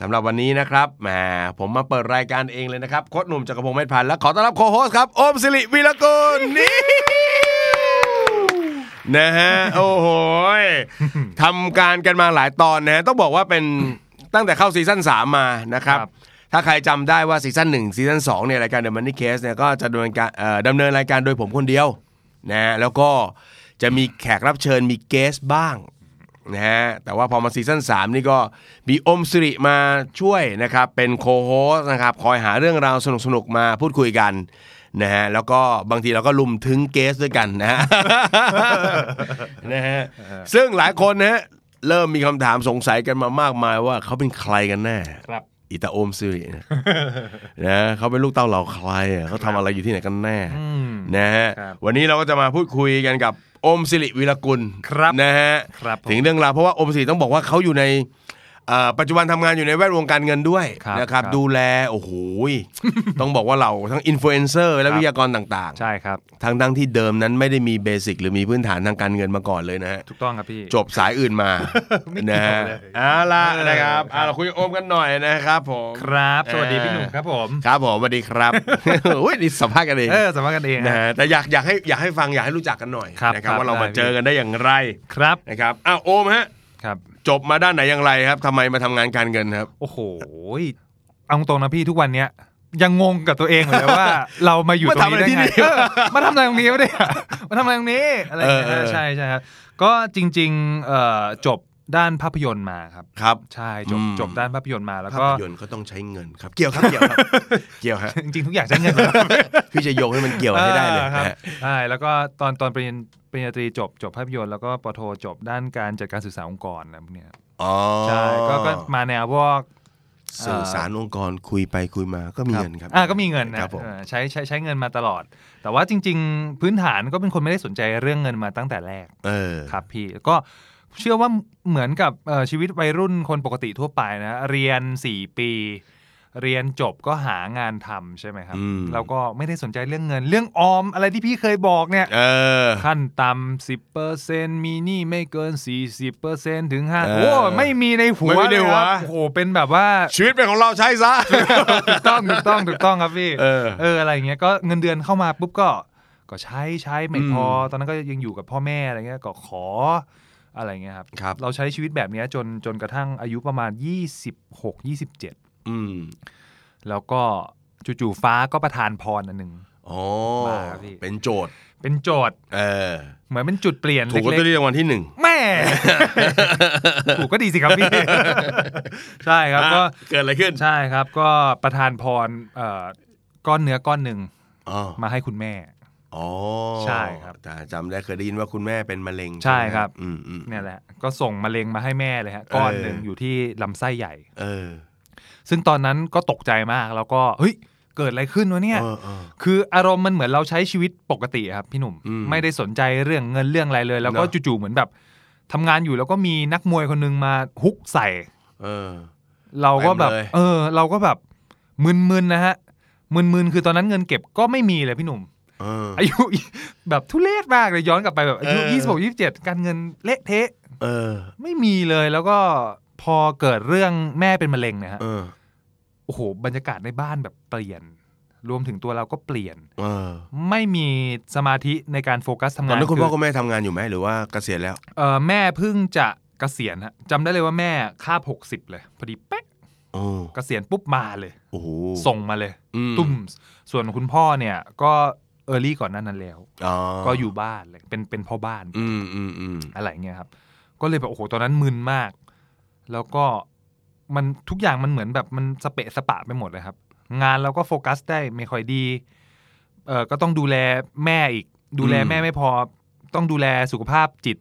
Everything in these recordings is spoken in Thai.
สำหรับวันนี้นะครับแหมผมมาเปิดรายการเองเลยนะครับโค้ชหนุ่มจักรพงศ์เมธพันธ์และขอต้อนรับ co-host ครับโอมสิริวิรกุลนี่นะฮะโอ้โหยทำการกันมาหลายตอนนะฮะต้องบอกว่าเป็นตั้งแต่เข้า season 3มานะครับครับถ้าใครจำได้ว่า season 1 season 2เนี่ยรายการ The Money Case เนี่ยก็จะดำเนินการเอ่อดำเนินรายการโดยผมคนเดียวนะฮะแล้วก็จะมีแขกรับเชิญมี guest บ้าง นะฮะแต่ว่าพอมาซีซั่น3 นี่ก็มีอมสิริมาช่วยนะครับ เป็นโคโฮสนะครับ คอยหาเรื่องราวสนุกๆมาพูดคุยกันนะฮะแล้วก็บางทีเราก็ลุมถึงเกสด้วยกันนะฮะนะฮะซึ่งหลายคนนะฮะเริ่มมีคำถามสงสัยกันมามากมายว่าเขาเป็นใครกันแน่ครับ อิตาโอมซิรินะนะเขาเป็นลูกเต้าเหล่าใครอะเขาทำอะไรอยู่ที่ไหนกันแน่มนะฮะครับวันนี้เราก็จะมาพูดคุยกันกับโอมสิริวิรกุลครับนะฮะครับผมถึงเรื่องราวเพราะว่าโอมสิริต้องบอกว่าเขาอยู่ในเอ่อ ปัจจุบันทำงานอยู่ในแวดวงการเงินด้วยครับนะครับครับ ดูแลโอ้โหยต้องบอกว่าเราทั้งอินฟลูเอนเซอร์และครับวิทยากรต่างใช่ครับๆทั้งทั้งที่เดิมนั้นไม่ได้มี basic หรือมีพื้นฐานทางการเงินมาก่อนเลยนะฮะถูกต้องครับพี่ จบสายอื่นมาไม่เกี่นะยวฮะเลยเอาละเออนะครับครับเอาเราคุยกับโอมกันหน่อยนะครับผมครับสวัสดีเออพี่หนุ่มครับผมครับผมสวัสดีครับอุ้ยนี่สัมภาษณ์กันเองเออสมัครกันเองนะฮะฮะแต่อยากอยากให้อยากให้ฟังอยากให้รู้จักกันหน่อยครับนะครับครับว่าเรามาได้เจอกันได้อย่างไรครับนะครับอ้าวโอมฮะครับ จบมาด้านไหนอย่างไรครับทำไมมาทำงานการเงินครับ โอ้โหเอาตรงนะพี่ทุกวันเนี้ยยังงงกับตัวเองเลยว่า เรามาอยู่ตรงนี้ได้ไงเออมาทำอะไรตรงนี้วะเนี่ยมาทำอะไรตรงนี้อะไรอย่างเงี้ยเออเออใช่ใช่ครับก็จริงๆเอ่อจบ ด้านภาพยนตร์มาครับครับ ใช่จบอืมจบด้านภาพยนตร์มาแล้วภาก็พยนตร์ก็ต้องใช้เงินครับ เกี่ยวครับเกี่ยวครับเกี่ยวฮะจริงๆทุกอย่างใช้เงินหมดแล้วพี่จะโยงให้มันเกี่ยวให้ได้เลยออครับนะฮะใช่แล้วก็ตอนตอนปริญญาปริญญาตรีจบจบภาพยนตร์แล้วก็ปโทจบด้านการจัดการสื่อสารองค์กรอะไรพวกเนี้ยอ๋อใช่ก็ก็มาแนวพวกสื่อสารองค์กรคุยไปคุยมาก็มีเงินครับอ่าก็มีเงินนะครับผมเออใช้ใช้ใช้เงินมาตลอด แต่ว่าจริง ๆ พื้นฐานก็เป็นคนไม่ได้สนใจเรื่องเงินมาตั้งแต่แรกเออครับพี่ก็ เชื่อว่าเหมือนกับเอ่อชีวิตวัยรุ่นคนปกติทั่วไปนะ เรียน 4 ปี เรียนจบก็หางานทำใช่ไหมครับอืมแล้วก็ไม่ได้สนใจเรื่องเงิน เรื่องออมอะไรที่พี่เคยบอกเนี่ยเออขั้นต่ำสิบเปอร์เซ็นมีหนี่ไม่เกินสี่สิบเปอร์เซ็นถึงห้าเออโอ้ไม่มีในหัวไม่มีในหัวเลยครับโอ้โหเป็นแบบว่า ชีวิตเป็นของเราใช้ซะถูกต้องถูกต้องถูกต้องครับพี่เออเอออะไรอย่างเงี้ยก็เงินเดือนเข้ามาปุ๊บก็ก็ใช้ใช้ไม่พออมตอนนั้นก็ยังอยู่กับพ่อแม่อะไรเงี้ยก็ขอ อะไรเงี้ยครับครับเราใช้ชีวิตแบบเนี้ยจนจนกระทั่งอายุประมาณ 26 27 อืม แล้วก็จู่ๆฟ้าก็ประทานพรอันหนึ่งอ๋อมาครับพี่เป็นโจทย์ เป็นโจทย์ เออ เหมือนเป็นจุดเปลี่ยนถูกลอตเล็เตอกรี่รางวัลที่หนึ่งๆแม่ ถูกก็ดีสิครับพี่ ใช่ครับก็อะเกิดอะไรขึ้น ใช่ครับ ก็ประทานพรเอ่อก้อนเนื้อก้อนหนึ่งอ๋อมาให้คุณแม่ อ๋อใช่ครับแต่จำได้เคยได้ยินว่าคุณแม่เป็นมะเร็งใช่ไหมครับอืมอืมเนี่ยแหละ ก็ส่งมะเร็งมาให้แม่เลยฮะก้อนหนึ่งเออออยู่ที่ลำไส้ใหญ่ เออ ซึ่งตอนนั้นก็ตกใจมากแล้วก็เฮ้ยเกิดอะไรขึ้นวะเนี่ยเออเออคืออารมณ์มันเหมือนเราใช้ชีวิตปกติครับพี่หนุ่มอืมไม่ได้สนใจเรื่องเงินเรื่องอะไรเลย แล้วก็เนอะจู่ๆเหมือนแบบทำงานอยู่แล้วก็มีนักมวยคนหนึงมาฮุกใส่ เออ เราก็แบบเต็มเลยเออ เราก็แบบมึนๆนะฮะมึนๆคือตอนนั้นเงินเก็บก็ไม่มีเลยพี่หนุ่มเอออายุแบบทุเรศมากเลยย้อนกลับไปแบบอายุเออยี่สิบหกยี่สิบเจ็ดการเงินเละเทะเออ ไม่มีเลยแล้วก็พอเกิดเรื่องแม่เป็นมะเร็งเนี่ยฮะเออโอ้โห บรรยากาศในบ้านแบบเปลี่ยน รวมถึงตัวเราก็เปลี่ยนเออไม่มีสมาธิในการโฟกัสทำตอนงานนั้นคุณพ่ออคุณแม่ทำงานอยู่ไหมหรือว่าเกษียณแล้วเออแม่เพิ่งจะเกษียณฮะจำได้เลยว่าแม่คาบหกสิบเลย พอดีเป๊ะโอ้เกษียณปุ๊บมาเลยโอ้โหส่งมาเลยอืมตุ้มส่วนคุณพ่อเนี่ยก็ เออร์ลี่ก่อนหนั้นนั้นแล้วอ๋อก็อยู่บ้านเลยเป็นเป็นพ่อบ้านอืมอืมอืมอะไรเงี้ยครับ ก็เลยแบบโอ้โหตอนนั้นมึนมาก แล้วก็มันทุกอย่างมันเหมือนแบบมันสเปะสปะไปหมดเลยครับ งานเราก็โฟกัสได้ไม่ค่อยดีเออก็ต้องดูแลแม่อีก ดูแลแม่ไม่พอ ต้องดูแลสุขภาพจิต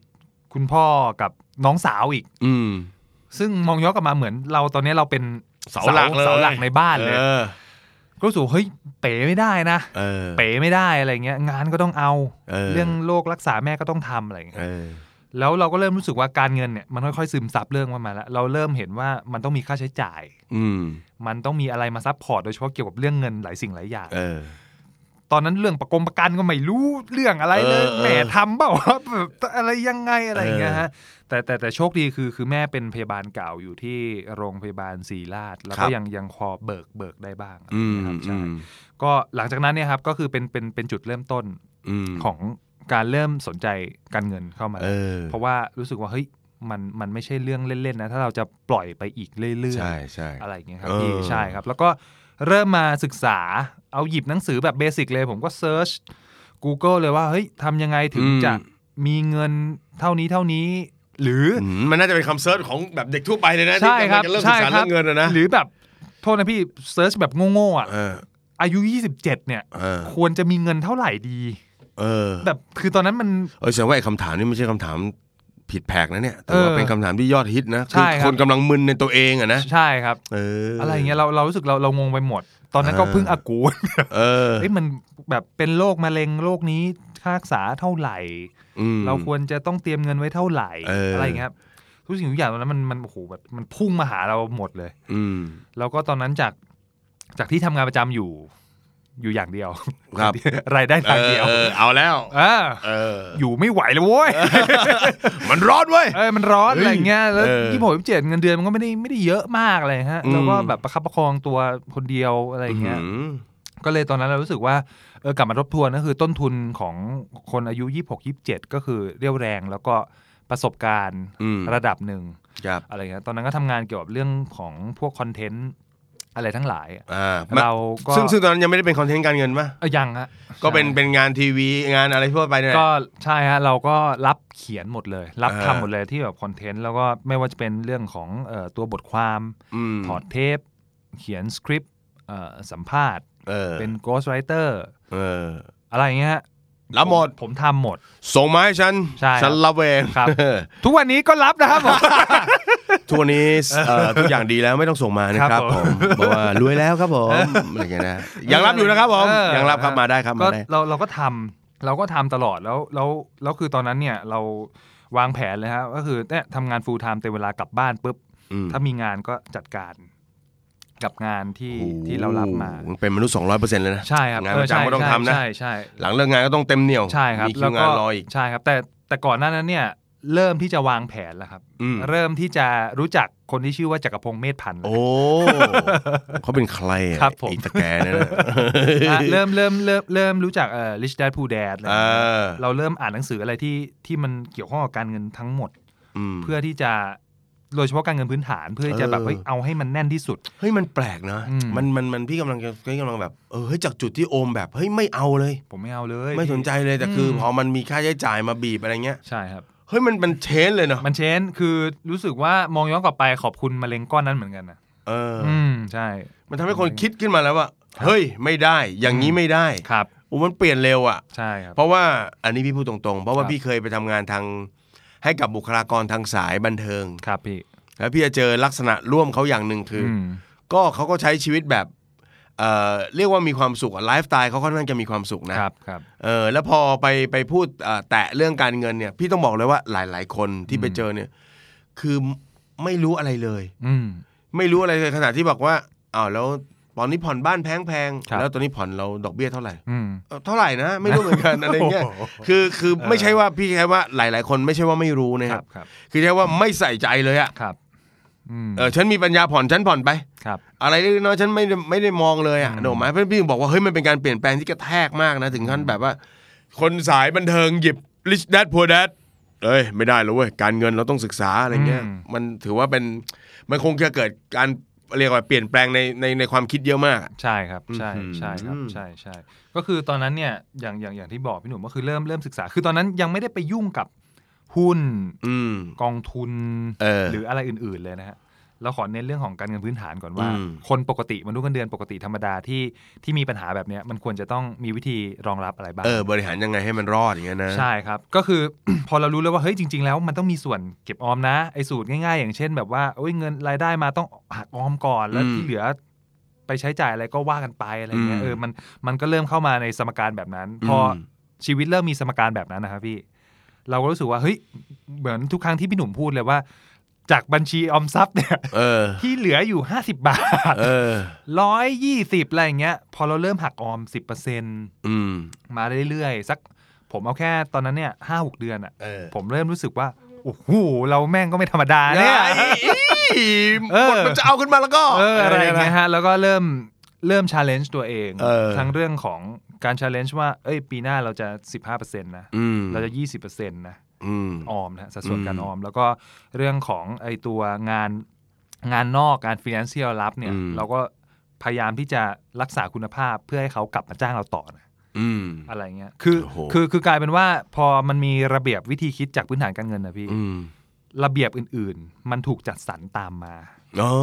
คุณพ่อกับน้องสาวอีก อืมซึ่งมองย้อนกลับมาเหมือนเราตอนนี้เราเป็นเสาหลักเลยเสาหลักในบ้านเลยออ ก็รู้สึกว่าเฮ้ยเป๋ไม่ได้นะเออเป๋ไม่ได้อะไรเงี้ย งานก็ต้องเอาเออเรื่องโรครักษาแม่ก็ต้องทำอะไรเงี้ยเออแล้วเราก็เริ่มรู้สึกว่าการเงินเนี่ยมันค่อยๆซึมซับเรื่องมามาแล้วเราเริ่มเห็นว่ามันต้องมีค่าใช้จ่าย อืมมันต้องมีอะไรมา support โดยเฉพาะเกี่ยวกับเรื่องเงินหลายสิ่งหลายอย่างเออ ตอนนั้นเรื่องประกงประกันก็ไม่รู้เรื่องอะไรเลยเออเออแม่ทำเปล่าแบบอะไรยังไงอะไรอย่างเงี้ยเออฮะแต่แต่แต่โชคดีคือคือแม่เป็นพยาบาลเก่าอยู่ที่โรงพยาบาลศรีราช แล้วครัก็บยังยังพอเบิกเบิกได้บ้างอืมนะครับอืใช่มก็หลังจากนั้นเนี่ยครับก็คือเป็นเป็นเป็นจุดเริ่มต้นอืมของการเริ่มสนใจการเงินเข้ามาเออเพราะว่ารู้สึกว่าเฮ้ยมันมันไม่ใช่เรื่องเล่นๆนะถ้าเราจะปล่อยไปอีกเรื่อยใช่ใช่ๆอะไรอย่างเงี้ยครับเออพี่ใช่ครับ แล้วก็ เริ่มมาศึกษาเอาหยิบหนังสือแบบ basic เลย ผมก็ search Google เลยว่า เฮ้ยทำยังไงถึงจะมีเงินเท่านี้เท่านี้ หรือออืมมันน่าจะเป็นคำ search ของแบบเด็กทั่วไปเลยนะใช่ครับที่กำลังจะเริ่มศึใช่ครัเรื่องเงินอะนะหรือแบบโทษนะพี่ search แบบโง่ๆอะเอออายุ 27 เนี่ยเออควรจะมีเงินเท่าไหร่ดี เออ แบบคือตอนนั้นมัน เออแสดงว่าไอ้คำถามนี่ไม่ใช่คำถาม ผิดแผกนะเนี่ย แต่ว่าเออเป็นคำถามที่ยอดฮิตนะใช่คือครับคนกำลังมึนในตัวเองอะนะใช่ครับเออออะไรอย่างเงี้ยเราเรารู้สึกเราเรางงไปหมด ตอนนั้นก็เออเพิ่งอากูเออเอ้ยมันแบบเป็นโรคมะเร็งโรคนี้ค่ารักษาเท่าไหร่อืมเราควรจะต้องเตรียมเงินไว้เท่าไหร่เออออะไรอย่างเงี้ยครับทุกสิ่งทุกอย่างตอนนั้นมันมันโอ้โหแบบมันพุ่งมาหาเราหมดเลย อืมแล้วก็ตอนนั้นจากจากที่ทำงานประจำอยู่ อยู่อย่างเดียวครับรายได้ทางเดียวออเอาแล้วเออเอออยู่ไม่ไหวเลยโว้ยมันร้อนเว้ยเออมันร้อนเฮ้ยอะไรเงี้ยแล้วเออยี่สิบหกยี่สิบเจ็ดเงินเดือนมันก็ไม่ได้ไม่ได้เยอะมากอะไรฮะอืมแล้วก็แบบประคับประคองตัวคนเดียวอะไรเงี้ยอืมก็เลยตอนนั้นเรารู้สึกว่าเออกลับมาทบทวนก็คือต้นทุนของคนอายุ26 27ก็คือเรี่ยวแรงแล้วก็ประสบการณ์อืมระดับหนึ่งครับอะไรเงี้ยตอนนั้นก็ทำงานเกี่ยวกับเรื่องของพวกคอนเทนต์ อะไรทั้งหลายอ่าเราก็ซึ่งซึ่งตอนนั้นยังไม่ได้เป็นคอนเทนต์การเงินป่ะเออยังฮะก็เป็นใช่เป็นงานทีวีงานอะไรทั่วไปเนี่ยแหละก็ใช่ฮะเราก็รับเขียนหมดเลย รับอ่าทำหมดเลยที่แบบคอนเทนต์แล้วก็ไม่ว่าจะเป็นเรื่องของเอ่อตัวบทความมถอดเทป เขียนสคริปต์เอ่อสัมภาษณ์เออเป็น Ghost Writer เอออะไรอย่างเงี้ยฮะ รับหมด ผมทำหมด ส่งมาให้ฉัน ใช่ครับ ฉันรับเองครับ ทุกวันนี้ก็รับนะครับผม ทุกวันนี้เอ่อทุกอย่างดีแล้วไม่ต้องส่งมานะคครัรับบผผม มบอกว่ารวยแล้วครับผมอะไรอย่างเงี้ยนะยังรับอยู่นะครับผมเออยังรับครับมาได้ครับก็มาได้ เราเราก็ทำเราก็ทำตลอดแล้วแล้วแล้วคือตอนนั้นเนี่ยเราวางแผนเลยฮะก็คือเนี่ยทำงาน full time เต็มเวลากลับบ้านปุ๊บ อืม ถ้ามีงานก็จัดการ กับงานที่โอ้โหที่เรารับมาเป็นมนุษย์สองร้อยเปอร์เซ็นต์เลยนะใช่ครับงานเอปอระใช่จำก็ต้องทำนะใช่ใช่หลังเลิกงานก็ต้องเต็มเหนียวใช่ครับมีคิแล้ววงานรออีกใช่ครับ แต่แต่ก่อนหน้านั้นเนี่ยเริ่มที่จะวางแผนแล้วครับอืมเริ่มที่จะรู้จักคนที่ชื่อว่าจักรพงศ์เมธพันธ์โอ้เขาเป็นใครอะครับผมไอีตะแกนั่นน่ะอะเริ่มเริ่มเริ่มเริ่มรู้จักเอ่อ rich dad poor dad อะไรอเอย่างเงี้ยอเราเริ่มอ่านหนังสืออะไรที่ที่มันเกี่ยวข้องกับการเงินทั้งหมดมเพื่อที่จะ โดยเฉพาะการเงินพื้นฐานเพื่อที่จะแบบเออเฮ้ยเอาให้มันแน่นที่สุด เฮ้ยมันแปลกนะอืมมันมันมันพี่กำลังจะพี่กำลังแบบเออเฮ้ยจากจุดที่โอมแบบเฮ้ยไม่เอาเลย ผมไม่เอาเลย ไม่สนใจเลยแต่คืออมพอมันมีค่าใช้จ่ายมาบีบอะไรเงี้ยใช่ครับเฮ้ยมันมันเชนเลยเนาะมันเชนคือรู้สึกว่ามองย้อนกลับไปขอบคุณมะเร็งก้อนนั้นเหมือนกันนะเออออืมใช่ มันทำให้คนคิดขึ้นมาแล้วว่าเฮ้ยไม่ได้อย่างนี้ไม่ได้ครับโอ้มันเปลี่ยนเร็วอะใช่ครับเพราะว่าอันนี้พี่พูดตรงๆ เพราะว่าครับพี่เคยไปทำงานทาง ให้กับบุคลากรทางสายบันเทิง ครับพี่ แล้วพี่จะเจอลักษณะร่วมเขาอย่างหนึ่งคืออมก็เขาก็ใช้ชีวิตแบบเอ่อเรียกว่ามีความสุขไลฟ์สไตล์เขาค่อนข้างจะมีความสุขนะ ครับครับ เออแล้วพอไปไปพูดเอ่อแตะเรื่องการเงินเนี่ย พี่ต้องบอกเลยว่าหลาย ๆ คนที่ไปเจอเนี่ย คือไม่รู้อะไรเลย อืม ไม่รู้อะไรเลยขนาดที่บอกว่าอ้าวแล้ว ตอนนี้ผ่อนบ้านแพงครับๆแล้วตอนนี้ผ่อนเราดอกเบี้ยเท่าไหร่อืมเอ่อเท่าไหร่นะ ไม่รู้เหมือนกันอะไรเงี้ยคือคือไม่ใช่ว่าพี่ใช้ว่าหลาย ๆ คนไม่ใช่ว่าไม่รู้นะคครัรับบครับ คือใช้ว่าไม่ใส่ใจเลยอะครับอืมเออฉันมีปัญญาผ่อนฉันผ่อนไปครับอะไรเล็กๆน้อยๆฉันไม่ได้ไม่ได้มองเลยอะอืมโดนไหมเพื่อนพี่ถึงบอกว่าเฮ้ยมันเป็นการเปลี่ยนแปลงที่กระแทกมากนะถึงขั้นแบบว่า คนสายบันเทิงหยิบ rich dad poor dad เอ้ยไม่ได้แล้วเว้ยการเงินเราต้องศึกษาอะไรเงี้ยอืมมันถือว่าเป็นมันคงจะเกิดการ เรียกว่าเปลี่ยนแปลงในในในความคิดเยอะมากอะใช่ครับใช่อืมใช่ครับอืมใช่ใช่ก็คือตอนนั้นเนี่ยอย่างอย่างอย่างที่บอกพี่หนุ่มก็คือเริ่มเริ่มศึกษา คือตอนนั้นยังไม่ได้ไปยุ่งกับหุ้นอืมกองทุนเออหรืออะไรอื่นๆเลยนะฮะ เราขอเน้นเรื่องของการเงินพื้นฐานก่อนว่าอืมคนปกติมนุษย์เงินเดือนปกติธรรมดาที่ที่มีปัญหาแบบเนี้ยมันควรจะต้องมีวิธีรองรับอะไรบ้างเออบริหารยังไงให้มันรอดอย่างเงี้ยนะใช่ครับก็คือ พอเรารู้แล้วว่าเฮ้ยจริง ๆ แล้วมันต้องมีส่วนเก็บออมนะไอ้สูตรง่ายๆ อย่างเช่น แบบว่าโอ้ยเงินรายได้มาต้องหักออมก่อนแล้วที่เหลือไปใช้จ่ายอะไรก็ว่ากันไปอะไรเงี้ยอืมเออมันมันก็เริ่มเข้ามาในสมการแบบนั้น พออมชีวิตเริ่มมีสมการแบบนั้นนะครับพี่ เราก็รู้สึกว่าเฮ้ยเหมือนทุกครั้งที่พี่หนุ่มพูดเลยว่า จากบัญชีออมทรัพย์เนี่ยเออที่เหลืออยู่ 50 บาทเออร้อยยี่สิบอะไรอย่างเงี้ย พอเราเริ่มหักออม 10%อืมมาเรื่อยๆ สักผมเอาแค่ตอนนั้นเนี่ยห้าหกเดือนอะเออผมเริ่มรู้สึกว่า โอ้โห เราแม่งก็ไม่ธรรมดาเนี่ยเออหมดมันจะเอาขึ้นมาแล้วก็เอออะไรอย่างเงี้ยฮะ แล้วก็เริ่มเริ่ม challenge ตัวเองเออทั้งเรื่องของการ challenge ว่า เอ้ย ปีหน้าเราจะ 15%นะอืมเราจะ 20%นะ อืมออมนะสัดส่วนการอืมออม แล้วก็เรื่องของไอตัวงานงานนอกการ financial รับเนี่ยอืมเราก็พยายามที่จะรักษาคุณภาพเพื่อให้เขากลับมาจ้างเราต่อนะอืมอะไรเงี้ยคือโอ้โหคือคือกลายเป็นว่าพอมันมีระเบียบวิธีคิดจากพื้นฐานการเงินนะพี่อืมระเบียบอื่น ๆ มันถูกจัดสรรตามมาอ๋อ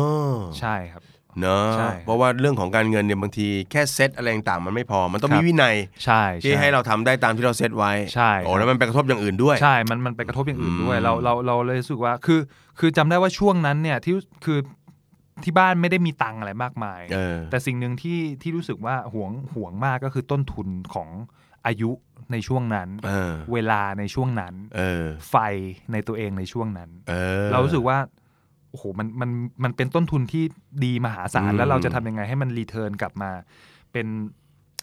ใช่ครับ เนอะใช่เพราะว่าเรื่องของการเงินเนี่ยบางทีแค่เซตอะไรต่างๆมันไม่พอ มันต้องครัมีบวินัยใช่ที่ช่ให้เราทำได้ตามที่เราเซตไว้ใช่โอ้ครับแล้วมันไปกระทบอย่างอื่นด้วยใช่ มันมันไปกระทบอย่างอื่นด้วยอืมเราเราเราเลยรู้สึกว่าคือ คือจำได้ว่าช่วงนั้นเนี่ยที่คือที่บ้านไม่ได้มีตังค์อะไรมากมายเออแต่สิ่งหนึ่งที่ที่รู้สึกว่าห่วงห่วงมากก็คือต้นทุนของอายุในช่วงนั้นเออเวลาในช่วงนั้นเออไฟในตัวเองในช่วงนั้นเออเรารู้สึกว่า โอ้โหมันมันมันเป็นต้นทุนที่ดีมหาศาลอืมแล้วเราจะทำยังไงให้มันรีเทิร์นกลับมา เป็น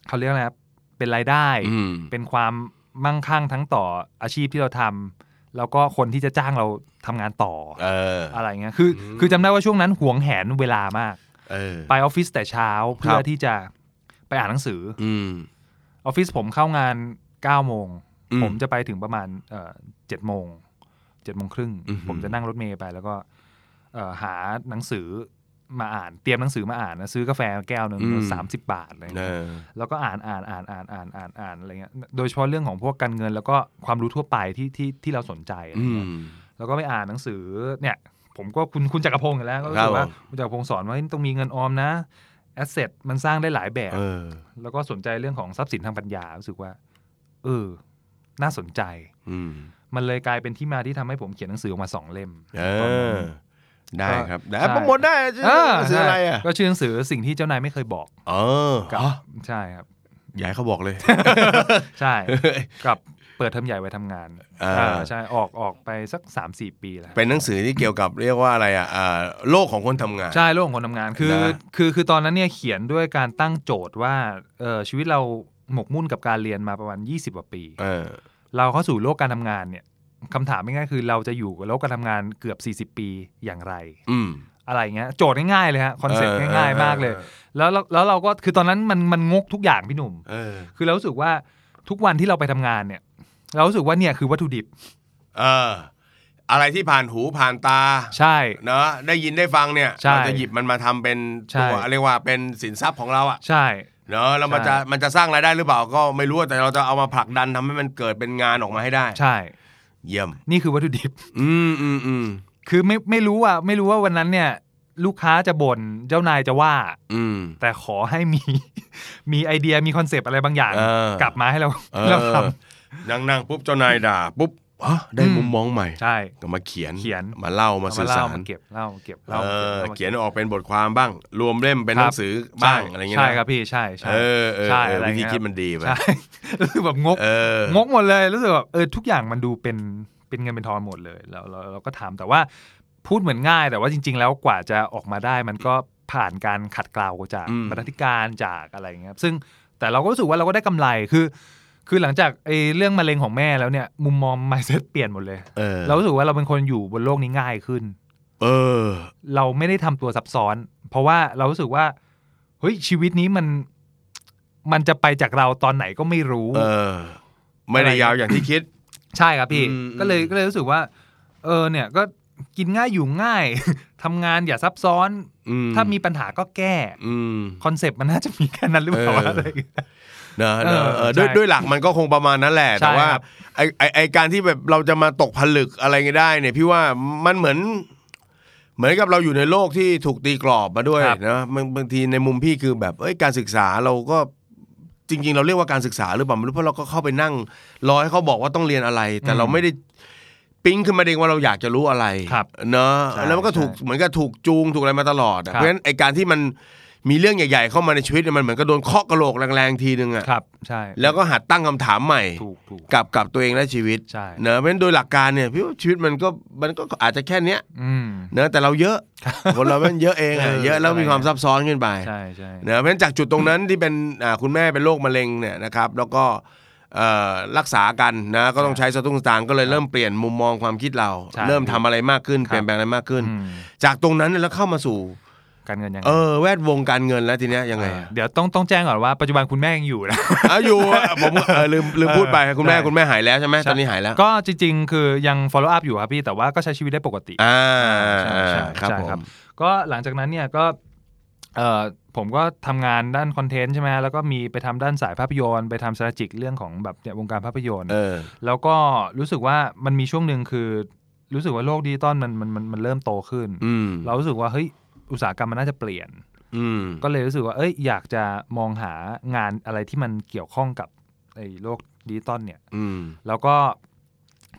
เขาเรียกอะไรครับเป็นรายได้อืมเป็นความมั่งคั่งทั้งต่ออาชีพที่เราทำแล้วก็คนที่จะจ้างเราทำงานต่อเอออะไรเงี้ยคือ คือจำได้ว่าช่วงนั้นหวงแหนเวลามากเออไปออฟฟิศแต่เช้าเพื่คอรับที่จะไปอ่านหนังสืออืมออฟฟิศผมเข้างาน9โมงอืมผมจะไปถึงประมาณเอ่อเจ็ดโมงเจ็ดโมงครึ่งอือหือผมจะนั่งรถเมย์ไปแล้วก็เอ่อ หาหนังสือมาอ่านเตรียมหนังสือมาอ่านนะซื้อกาแฟแก้วหนึ่งสามสิบบาทอะไรเอเงี้ยอแล้วก็อ่านอ่านอ่านอ่านอ่านอ่านอ่านอะไรเงี้ยโดยเฉพาะเรื่องของพวกการเงิน แล้วก็ความรู้ทั่วไปที่ที่ที่เราสนใจอะไรอืเงี้ยมแล้วก็ไปอ่านหนังสือเนี่ย ผมก็คุณคุณจักรพงศ์อยู่แล้วก็รู้สึกว่าครับผมคุณจักรพงศ์สอนว่าเฮ้ยต้องมีเงินออมนะแอสเซทมันสร้างได้หลายแบบเออแล้วก็สนใจเรื่องของทรัพย์สินทางปัญญารู้สึกว่า เออ น่าสนใจ อืมมันเลยกลายเป็นที่มาที่ทำให้ผมเขียนหนังสือออกมาสองเล่มเอตอนนั้นอ ได้ครับได้ใช่โปรโมทได้ชื่อเออชื่ออะไรอะก็ชื่อหนังสือสิ่งที่เจ้านายไม่เคยบอก เออกับอ๋อใช่ครับอย่าให้เขาบอกเลย ใช่กับเปิดเทอมใหญ่ไว้ทำงานอ่าอ่าใช่ออกออกไปสักสามสี่ปีแล้วเป็นหนังสือที่เกี่ยวกับเรียกว่าอะไรอะอ่าโลกของคนทำงาน ใช่โลกของคนทำงานคือนะคือคือตอนนั้นเนี่ยเขียนด้วยการตั้งโจทย์ว่าเออชีวิตเราหมกมุ่นกับการเรียนมาประมาณ 20กว่าปีเออเราเข้าสู่โลกการทำงานเนี่ย คำถามง่ายๆคือเราจะอยู่กับโลกการทำงานเกือบ 40 ปีอย่างไรอืมอะไรเงี้ยโจทย์ง่ายๆเลยฮะ concept เออง่ายๆมากเลยเออแล้วเราแล้วเราก็คือตอนนั้นมันมันงกทุกอย่างพี่หนุ่มเออคือเรารู้สึกว่าทุกวันที่เราไปทำงานเนี่ย เรารู้สึกว่าเนี่ยคือวัตถุดิบ เออ อะไรที่ผ่านหูผ่านตา ใช่เนอะได้ยินได้ฟังเนี่ยใช่เราจะหยิบมันมาทำเป็นใช่ตัวเรียกว่าเป็นสินทรัพย์ของเราอะใช่เนอะแล้วมันใช่จะมันจะสร้างรายได้หรือเปล่าก็ไม่รู้แต่เราจะเอามาผลักดันทำให้มันเกิดเป็นงานออกมาให้ได้ ใช่ เยี่ยม นี่คือวัตถุดิบ อืมอืมอืมคือไม่ไม่รู้ว่าไม่รู้ว่าวันนั้นเนี่ย ลูกค้าจะบ่นเจ้านายจะว่า อืม แต่ขอให้มี มีไอเดียมี concept อะไรบางอย่าง เออ กลับมาให้เราเอเราทอนั่งนั่งปุ๊บเจ้านายด่า ปุ๊บฮะ ได้อืมมุมมองใหม่ำใช่ก็มาเขียนเขียนมาเล่าเอามามาสื่อเล่าสารมาเก็บเล่าเก็บเอเล่าอก็บเขียนออกเป็นบทความบ้าง รวมเล่มเป็นหนังสือบ้างอะไรเงี้ยใช่นะครับพี่ใช่ใช่เออเออใช่เอออะไรวิธีเงี้ยคิดมันดีไปใช่รู้สึกแบบงกเอองกหมดเลยรู้สึกแบบเออทุกอย่างมันดูเป็นเป็นเงินเป็นทองหมดเลยแล้วเราเราก็ทำแต่ว่าพูดเหมือนง่าย แต่ว่าจริง ๆ แล้วกว่าจะออกมาได้มันก็ผ่านการขัดเกลาจากอืมบรรณาธิการจากอะไรอย่างเงี้ยครับซึ่งแต่เราก็รู้สึกว่าเราก็ได้กำไรคือ คือหลังจากไอ้เรื่องมะเร็งของแม่แล้วเนี่ย มุมมอง mindset เปลี่ยนหมดเลยเออเรารู้สึกว่าเราเป็นคนอยู่บนโลกนี้ง่ายขึ้น เออ เราไม่ได้ทำตัวซับซ้อน เพราะว่าเรารู้สึกว่าเฮ้ยชีวิตนี้มันมันจะไปจากเราตอนไหนก็ไม่รู้ เออ ไม่ได้ยาวอย่างที่คิด ใช่ครับพี่ อืม ก็เลยอืมก็เลยรู้สึกว่า เออเนี่ยก็กินง่ายอยู่ง่าย ทำงานอย่าซับซ้อน อืถ้ามีปัญหาก็แก้อืม คอนเซปต์มันน่าจะมีแค่นั้นหรือเปล่าเอออ อะไรอย่างเงี้ย นะนะเออเออด้วยใช่ด้วยหลักมันก็คงประมาณนั้นแหละใช่แต่ว่าครับไอไอไอการที่แบบเราจะมาตกผลึกอะไรเงี้ยได้เนี่ยพี่ว่ามันเหมือน เหมือนกับเราอยู่ในโลกที่ถูกตีกรอบมาด้วยครับนะบางบางทีในมุมพี่คือแบบเอ้ยการศึกษาเราก็จริง ๆ เราเรียกว่าการศึกษาหรือเปล่าไม่รู้เพราะเราก็เข้าไปนั่งรอให้เขาบอกว่าต้องเรียนอะไร แต่เราไม่ได้ปิ๊งขึ้นมาเองว่าเราอยากจะรู้อะไรครับเนาะใช่แล้วมันก็ถูกใช่เหมือนกับถูกจูงถูกอะไรมาตลอดอะครับเพราะฉะนั้นไอการที่มัน มีเรื่องใหญ่ๆเข้ามาในชีวิตเนี่ยมันเหมือนกับโดนเคาะกระโหลกแรงๆทีนึงอะครับ ใช่ แล้วก็หัดตั้งคำถามใหม่ ถูกถูก กับกับตัวเองและชีวิตใช่ เนอะเพราะฉะนั้นโดยหลักการเนี่ยพี่ว่าชีวิตมันก็มันก็อาจจะแค่เนี้ยอืม เนอะแต่เราเยอะคนเรามันเยอะเองอะเออ เยอะแล้วมีความซับซ้อนขึ้นไป ใช่ใช่ เนอะเพราะฉะนั้นจากจุดตรงนั้นที่เป็นอ่าคุณแม่เป็นโรคมะเร็งเนี่ยนะครับแล้วก็เอ่อรักษากันนะก็ต้องใช้สตุ้งสตางค์ก็เลยเริ่มเปลี่ยนมุมมองความคิดเรา ใช่เริ่มทำอะไรมากขึ้นครับเปลี่ยนแปลงอะไรมากขึ้น อืม จากตรงนั้นเนี่ยแล้วเข้ามาสู่ การเงินยังไงเออแวดวงการเงินแล้วทีเนี้ยยังไงเอออะเดี๋ยวต้องต้องแจ้งก่อนว่าปัจจุบันคุณแม่ยังอยู่นะอะอยู่อะผมเออลืมลืมพูดไปคุณแม่ได้คุณแม่หายแล้วใช่ไหมตอนนี้หายแล้วก็จริง ๆ คือยัง follow up อยู่ครับพี่แต่ว่าก็ใช้ชีวิตได้ปกติอ่าใช่ใช่ครับใช่ผมครับก็หลังจากนั้นเนี่ยก็เอ่อผมก็ทำงานด้านคอนเทนต์ใช่ไหมแล้วก็มีไปทำด้านสายภาพยนตร์ไปทำ strategic เรื่องของแบบเนี่ยวงการภาพยนตร์เออแล้วก็รู้สึกว่ามันมีช่วงหนึ่งคือ รู้สึกว่าโลกดิจิตอลมันมันมันมันเริ่มโตขึ้นอืมเรารู้สึกว่าเฮ้ย อุตสาหกรรมมันน่าจะเปลี่ยนอืมก็เลยรู้สึกว่า เอ้ย อยากจะมองหางานอะไรที่มันเกี่ยวข้องกับไอ้โลกดิจิตอลเนี่ยอืมแล้วก็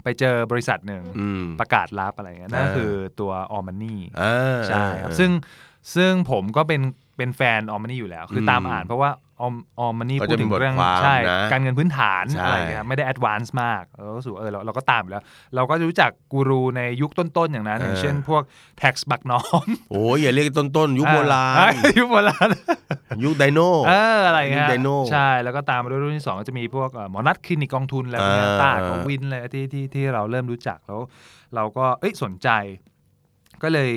ไปเจอบริษัทหนึ่งอืมประกาศรับอะไรเงี้ยนั่นอ่าคือตัว aomMONEY อ่าใช่ครับซึ่งซึ่งผมก็เป็นเป็นแฟนออม o นี่อยู่แล้ว คืออมตามอ่านเพราะว่า ออมออม o นี่ก็พูจะดถึงมีบทเรื่องความใช่นะการเงินพื้นฐานใช่อะไรเงี้ยไม่ได้ advance มากเราก็รู้สึกว่าเออเราเราก็ตามอยู่แล้ว เราก็จะรู้จักกูรูในยุคต้นๆอย่างนั้น อย่างเช่นพวก TaxBugnomsโอ้ยอย่าเรียกต้นต้นๆยุคโบราอ่ณยุคโบราณยุคไดโนเอออะไรเงี้ยุยคไดโน่ใช่แล้วก็ตามมาด้วยรุ่นที่สองก็จะมีพวกเอ่อหมอนัทคลินิกกองทุนอะไรพวกเนี้ยอ่าต้ากับวินอะไรที่ที่ที่เราเริ่มรู้จักแล้ว เราก็เอ้ยสนใจ ก็เลย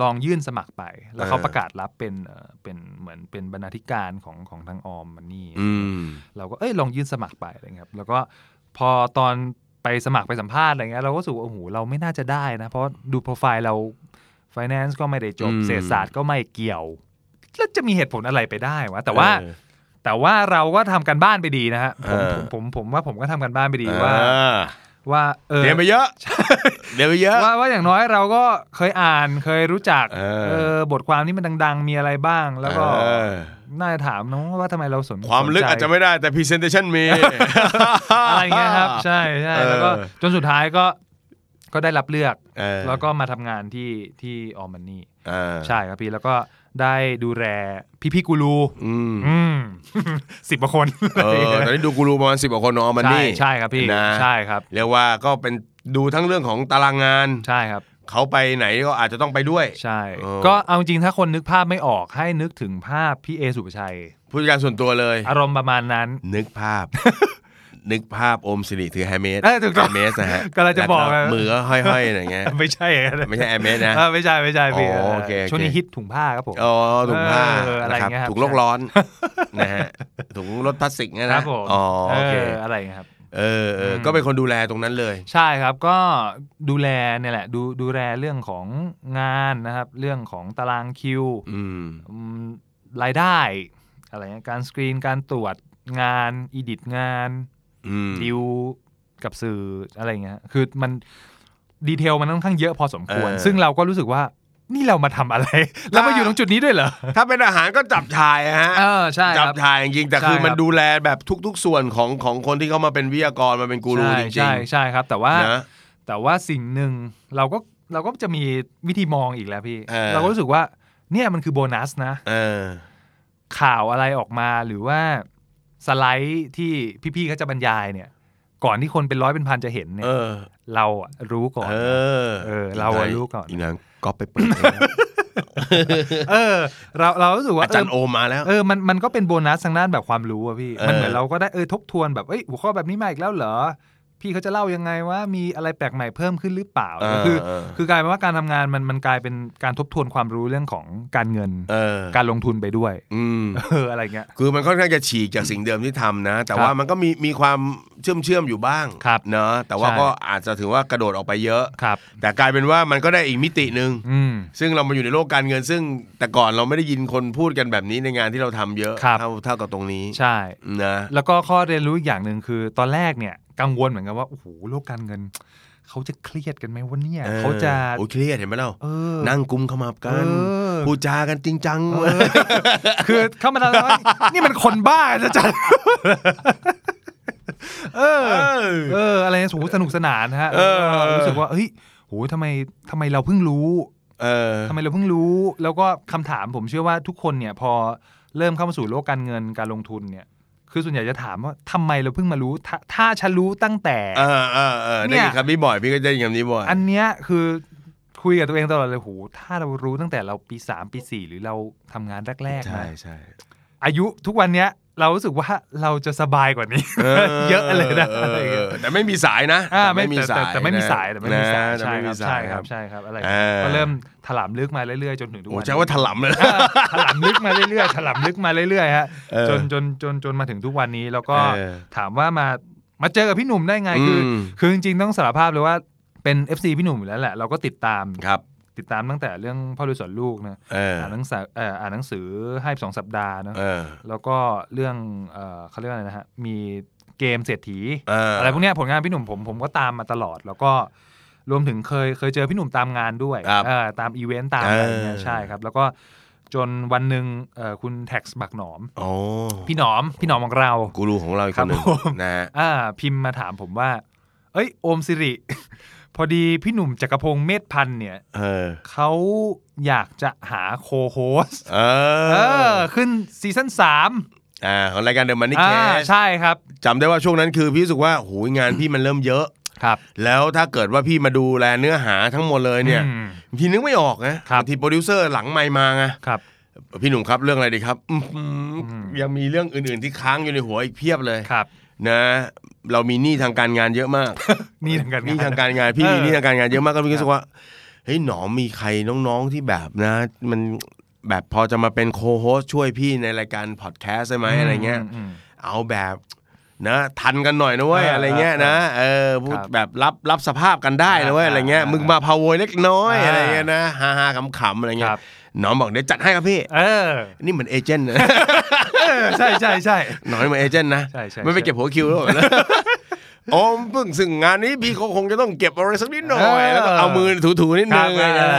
ลองยื่นสมัครไป แล้วเขาประกาศรับเป็นเอ่อเป็นเหมือนเป็นบรรณาธิการของของทางออมมันนี่อืมเราก็เอ้ยลองยื่นสมัครไปอะไรเงี้ยครับแล้วก็พอตอนไปสมัครไปสัมภาษณ์อะไรเงี้ยเราก็รู้สึกว่าโอ้โหเราไม่น่าจะได้นะ เพราะดูโปรไฟล์เรา finance ก็ไม่ได้จบอืมเศรษฐศาสตร์ก็ไม่เกี่ยว แล้วจะมีเหตุผลอะไรไปได้วะแต่ว่าเออแต่ว่าเราก็ทำกันบ้านไปดีนะฮะผมเออผมผมผมว่าผมก็ทำกันบ้านไปดีว่าอ่า ว่าเออเรียนไปเยอะเรียนไปเยอะว่าว่าอย่างน้อยเราก็เคยอ่านเคยรู้จักเออเออบทความที่มันดัง ๆ มีอะไรบ้าง แล้วก็เออน่าจะถามน้องว่าทำไมเราสนความลึกสนใจอาจจะไม่ได้แต่ presentation มีอะไรเงี้ยครับ ใช่ใช่แล้วก็เออจนสุดท้ายก็ก็ได้รับเลือกเออแล้วก็มาทำงานที่ที่ออมันนี่เออใช่ครับพี่แล้วก็ ได้ดูแลพี่พี่ๆกูรูอืมอืมสิบกว่าคนเออตอนนี้ดูกูรูประมาณสิบกว่าคนเนอะมันใช่นี่ใช่ครับพี่นะใช่ครับเรียกว่าก็เป็นดูทั้งเรื่องของตารางงานใช่ครับเขาไปไหนก็อาจจะต้องไปด้วย ใช่เออก็เอาจริงๆถ้าคนนึกภาพไม่ออกให้นึกถึงภาพพี่เอสุภชัย ผู้จัดการส่วนตัวเลย อารมณ์ประมาณนั้นนึกภาพ นึกภาพโอมสิริถือ Hermès เออถูกต้อง Hermès นะฮะกำลังจะบอกแล้วนะมือก็ห้อยๆอย่างเงี้ยไม่ใช่อย่างนั้นไม่ใช่ Hermès นะเออไม่ใช่ไม่ใช่พี่อ๋อโอเคโอเคช่วงนี้ฮิตถุงผ้าครับผมอ๋อถุงผ้าเอออะไรนะครับเงี้ยครับถุงโลกร้อนนะฮะถุงรถพลาสติกเนยครันะบผมอ๋อโอเคเอออะไรเงี้ยครับเออเอออืมก็เป็นคนดูแลตรงนั้นเลย ใช่ครับก็ดูแลเนี่ยแหละ ดูดูแลเรื่องของงานนะครับ เรื่องของตารางคิวอืมอืมรายได้ อะไรเงี้ยการสกรีนการตรวจงานอีดิทงานอืม ดิวกับสื่ออะไรเงี้ย คือมันดีเทลมันค่อนข้างเยอะพอสมควรเออซึ่งเราก็รู้สึกว่านี่เรามาทำอะไรเรามาอยู่ตรงจุดนี้ด้วยเหรอ ถ้าเป็นอาหารก็จับชายอะฮะเออใช่คจับรับชายจริงๆแต่ใช่คือมันครับดูแลแบบทุก ๆ ส่วนของของคนที่เขามาเป็นวิทยากรมาเป็นกูรูใช่จริงใช่ใช่ครับ แต่ว่าๆนะแต่ว่าสิ่งหนึ่งเราก็เราก็จะมีวิธีมองอีกแล้วพี่เออเราก็รู้สึกว่า เนี่ยมันคือโบนัสนะเออข่าวอะไรออกมาหรือว่า สไลด์ที่พี่ๆเขาจะบรรยายเนี่ย ก่อนที่คนเป็นร้อยเป็นพันจะเห็นเนี่ยเออ เราอะรู้ก่อน เออเออเราอะรู้ก่อน อีกนั้นก็ไปเปิดเองนะเออ เราเรารู้สึกว่าอาจารย์โอมมาแล้ว เออมันมันก็เป็นโบนัสทางด้านแบบความรู้อะพี่เออมันเหมือนเราก็ได้เออทบทวนแบบเอ้ยหัวข้อแบบนี้มาอีกแล้วเหรอ พี่เขาจะเล่ายังไงว่ามีอะไรแปลกใหม่เพิ่มขึ้นหรือเปล่าเออคือเออคือกลายเป็นว่าการทำงานมันมันกลายเป็นการทบทวนความรู้เรื่องของการเงินเออการลงทุนไปด้วยอืมเอออะไรเงี้ยคือมันค่อนข้างจะฉีกจากสิ่งเดิมที่ทำนะ แต่ครับว่ามันก็มีมีความเชื่อมเชื่อมๆอยู่บ้างครับเนอะแต่ว่าใช่ก็อาจจะถือว่ากระโดดออกไปเยอะครับแต่กลายเป็นว่ามันก็ได้อีกมิติหนึ่งอืมซึ่งเรามาอยู่ในโลกการเงิน ซึ่งแต่ก่อนเราไม่ได้ยินคนพูดกันแบบนี้ในงานที่เราทำเยอะครับเท่าเท่ากับตรงนี้ใช่นะแล้วก็ข้อเรียนรู้อีกอย่างหนึ่งคือตอนแรกเนี่ย กังวลเหมือนกันว่าโอ้โหโลกการเงิน เขาจะเครียดกันไหมวะเนี่ยออเขาจะโอ้ยเครียดเห็นไหมเราเออนั่งกุมขมับกันเออพูดจากันจริงจังเออคือเข้ามาแล้วว่านี่มันคนบ้าจะจัดเออเออเอออะไรนะโหสนุกสนานฮะเออรู้สึกว่าเฮ้ยโหทำไมทำไมเราเพิ่งรู้เออทำไมเราเพิ่งรู้ แล้วก็คำถามผมเชื่อว่าทุกคนเนี่ยพอเริ่มเข้ามาสู่โลกการเงินการลงทุนเนี่ย คือส่วนใหญ่จะถามว่าทำไมเราเพิ่งมารู้ถ้าถ้าฉันรู้ตั้งแต่เออเออเออเนี่ได้ยยินคำนี้บ่อยพี่ก็ได้ยินคำนี้บ่อยอันเนี้ยคือคุยกับตัวเองตลอดเลยโหถ้าเรารู้ตั้งแต่เราปีสามปีสี่หรือเราทำงานแรกๆใช่นะใช่อายุทุกวันเนี้ย เรารู้สึกว่าเราจะสบายกว่านี้ เยอะเลยนะอออะไรอย่างเงี้ยแต่ไม่มีสายนะอ่าแต่ไม่ไม่มีแต่สาแต่ยแต่ไม่มีสายนะแต่ไม่มีสายนะใช่แต่ไม่คมีรับสาใช่ยครับใช่ครับอะไรเออก็เริ่มถลำลึกมาเรื่อยๆจนถึงทุกโอ้วันใช่ว่าถลำเลยเออถลำลึกมาเรื่อยๆถลำลึกมาเรื่อยๆฮะเออจนจนจนจนมาถึงทุกวันนี้แล้วก็เออถามว่ามามาเจอกับพี่หนุ่มได้ไงคือมคือจริงๆต้องสารภาพเลยว่าเป็น FC พี่หนุ่มอยู่แล้วแหละเราก็ติดตามครับ ติดตามตั้งแต่เรื่องพ่อดูสอนลูกนะเอออ่านหนังสือเอ่ออ่านหนังสือให้สองสัปดาห์เนอะเออแล้วก็เรื่องเอ่อเขาเรียกว่าอะไรนะฮะมีเกมเศรษฐีเออออะไรพวกเนี้ยผลงานพี่หนุ่มผมผมก็ตามมาตลอด แล้วก็รวมถึงเคยเคยเจอพี่หนุ่มตามงานด้วยครับเออตามอีเวนต์ตามอะไรอย่างเงี้ยเออใช่ครับ แล้วก็จนวันหนึ่งเอ่อคุณ TaxBugnoms โอ้พี่หนอมพี่หนอมของเรา กูรูของเราอีกคนหนึ่งครับผมนะฮะอ่าพิมพ์มาถามผมว่า เอ้ยโอมสิริ พอดีพี่หนุ่มจักรพงศ์เมธพันธ์เนี่ยเออเขาอยากจะหา co-hostเอเอออ ขึ้น season สามอ่าของรายการ The Money อ่าแคสใช่ครับ จำได้ว่าช่วงนั้นคือพี่รู้สึกว่าโหยงานพี่มันเริ่มเยอะ ครับ แล้วถ้าเกิดว่าพี่มาดูแลเนื้อหาทั้งหมดเลยเนี่ยอืมบางทีนึกไม่ออกนะครับ บางทีโปรดิวเซอร์หลังไมค์มาไงครับ พี่หนุ่มครับเรื่องอะไรดีครับอื้อหือยังมีเรื่องอื่นๆที่ค้างอยู่ในหัวอีกเพียบเลยครับ นะ เรามีหนี้ทางการงานเยอะมากนี่ทางการหนี้งานทางการงานพี่เออมีหนี้ทางการงานเยอะมากก็รู้สึกว่าเฮ้ยหนอมมีใครน้องๆที่แบบนะ มันแบบพอจะมาเป็น co-host ช่วยพี่ในรายการพอดแคสต์ได้ไหมอะไรเงี้ยมมเอาแบบนะทันกันหน่อยนะเว้ยเออออะไรเงี้ยนะเออพูดครับแบบรับรับสภาพกันได้นะเว้ยอ่าอะไรเงี้ยอ่ามึมึงมาพาวเวอร์เล็กน้อยอ่าอะไรเงี้ยนะฮาฮาขำๆอะไรเงี้ครัยบน้องบอกเดี๋ยวจัดให้ครับพี่ เออ นี่เหมือนเอเจนต์นะเออ ใช่ใช่ใช่หน้อยเหมือนเอเจนต์นะใช่ใช่ไม่ไปเก็บหัวคิวแล้วเหรอนะโอ้เพิ่งซึ่งงานนี้พี่เขาคงจะต้องเก็บอะไรสักนิดหน่อยแล้วก็เอามือถูๆนิดคนึรับงเอนะอ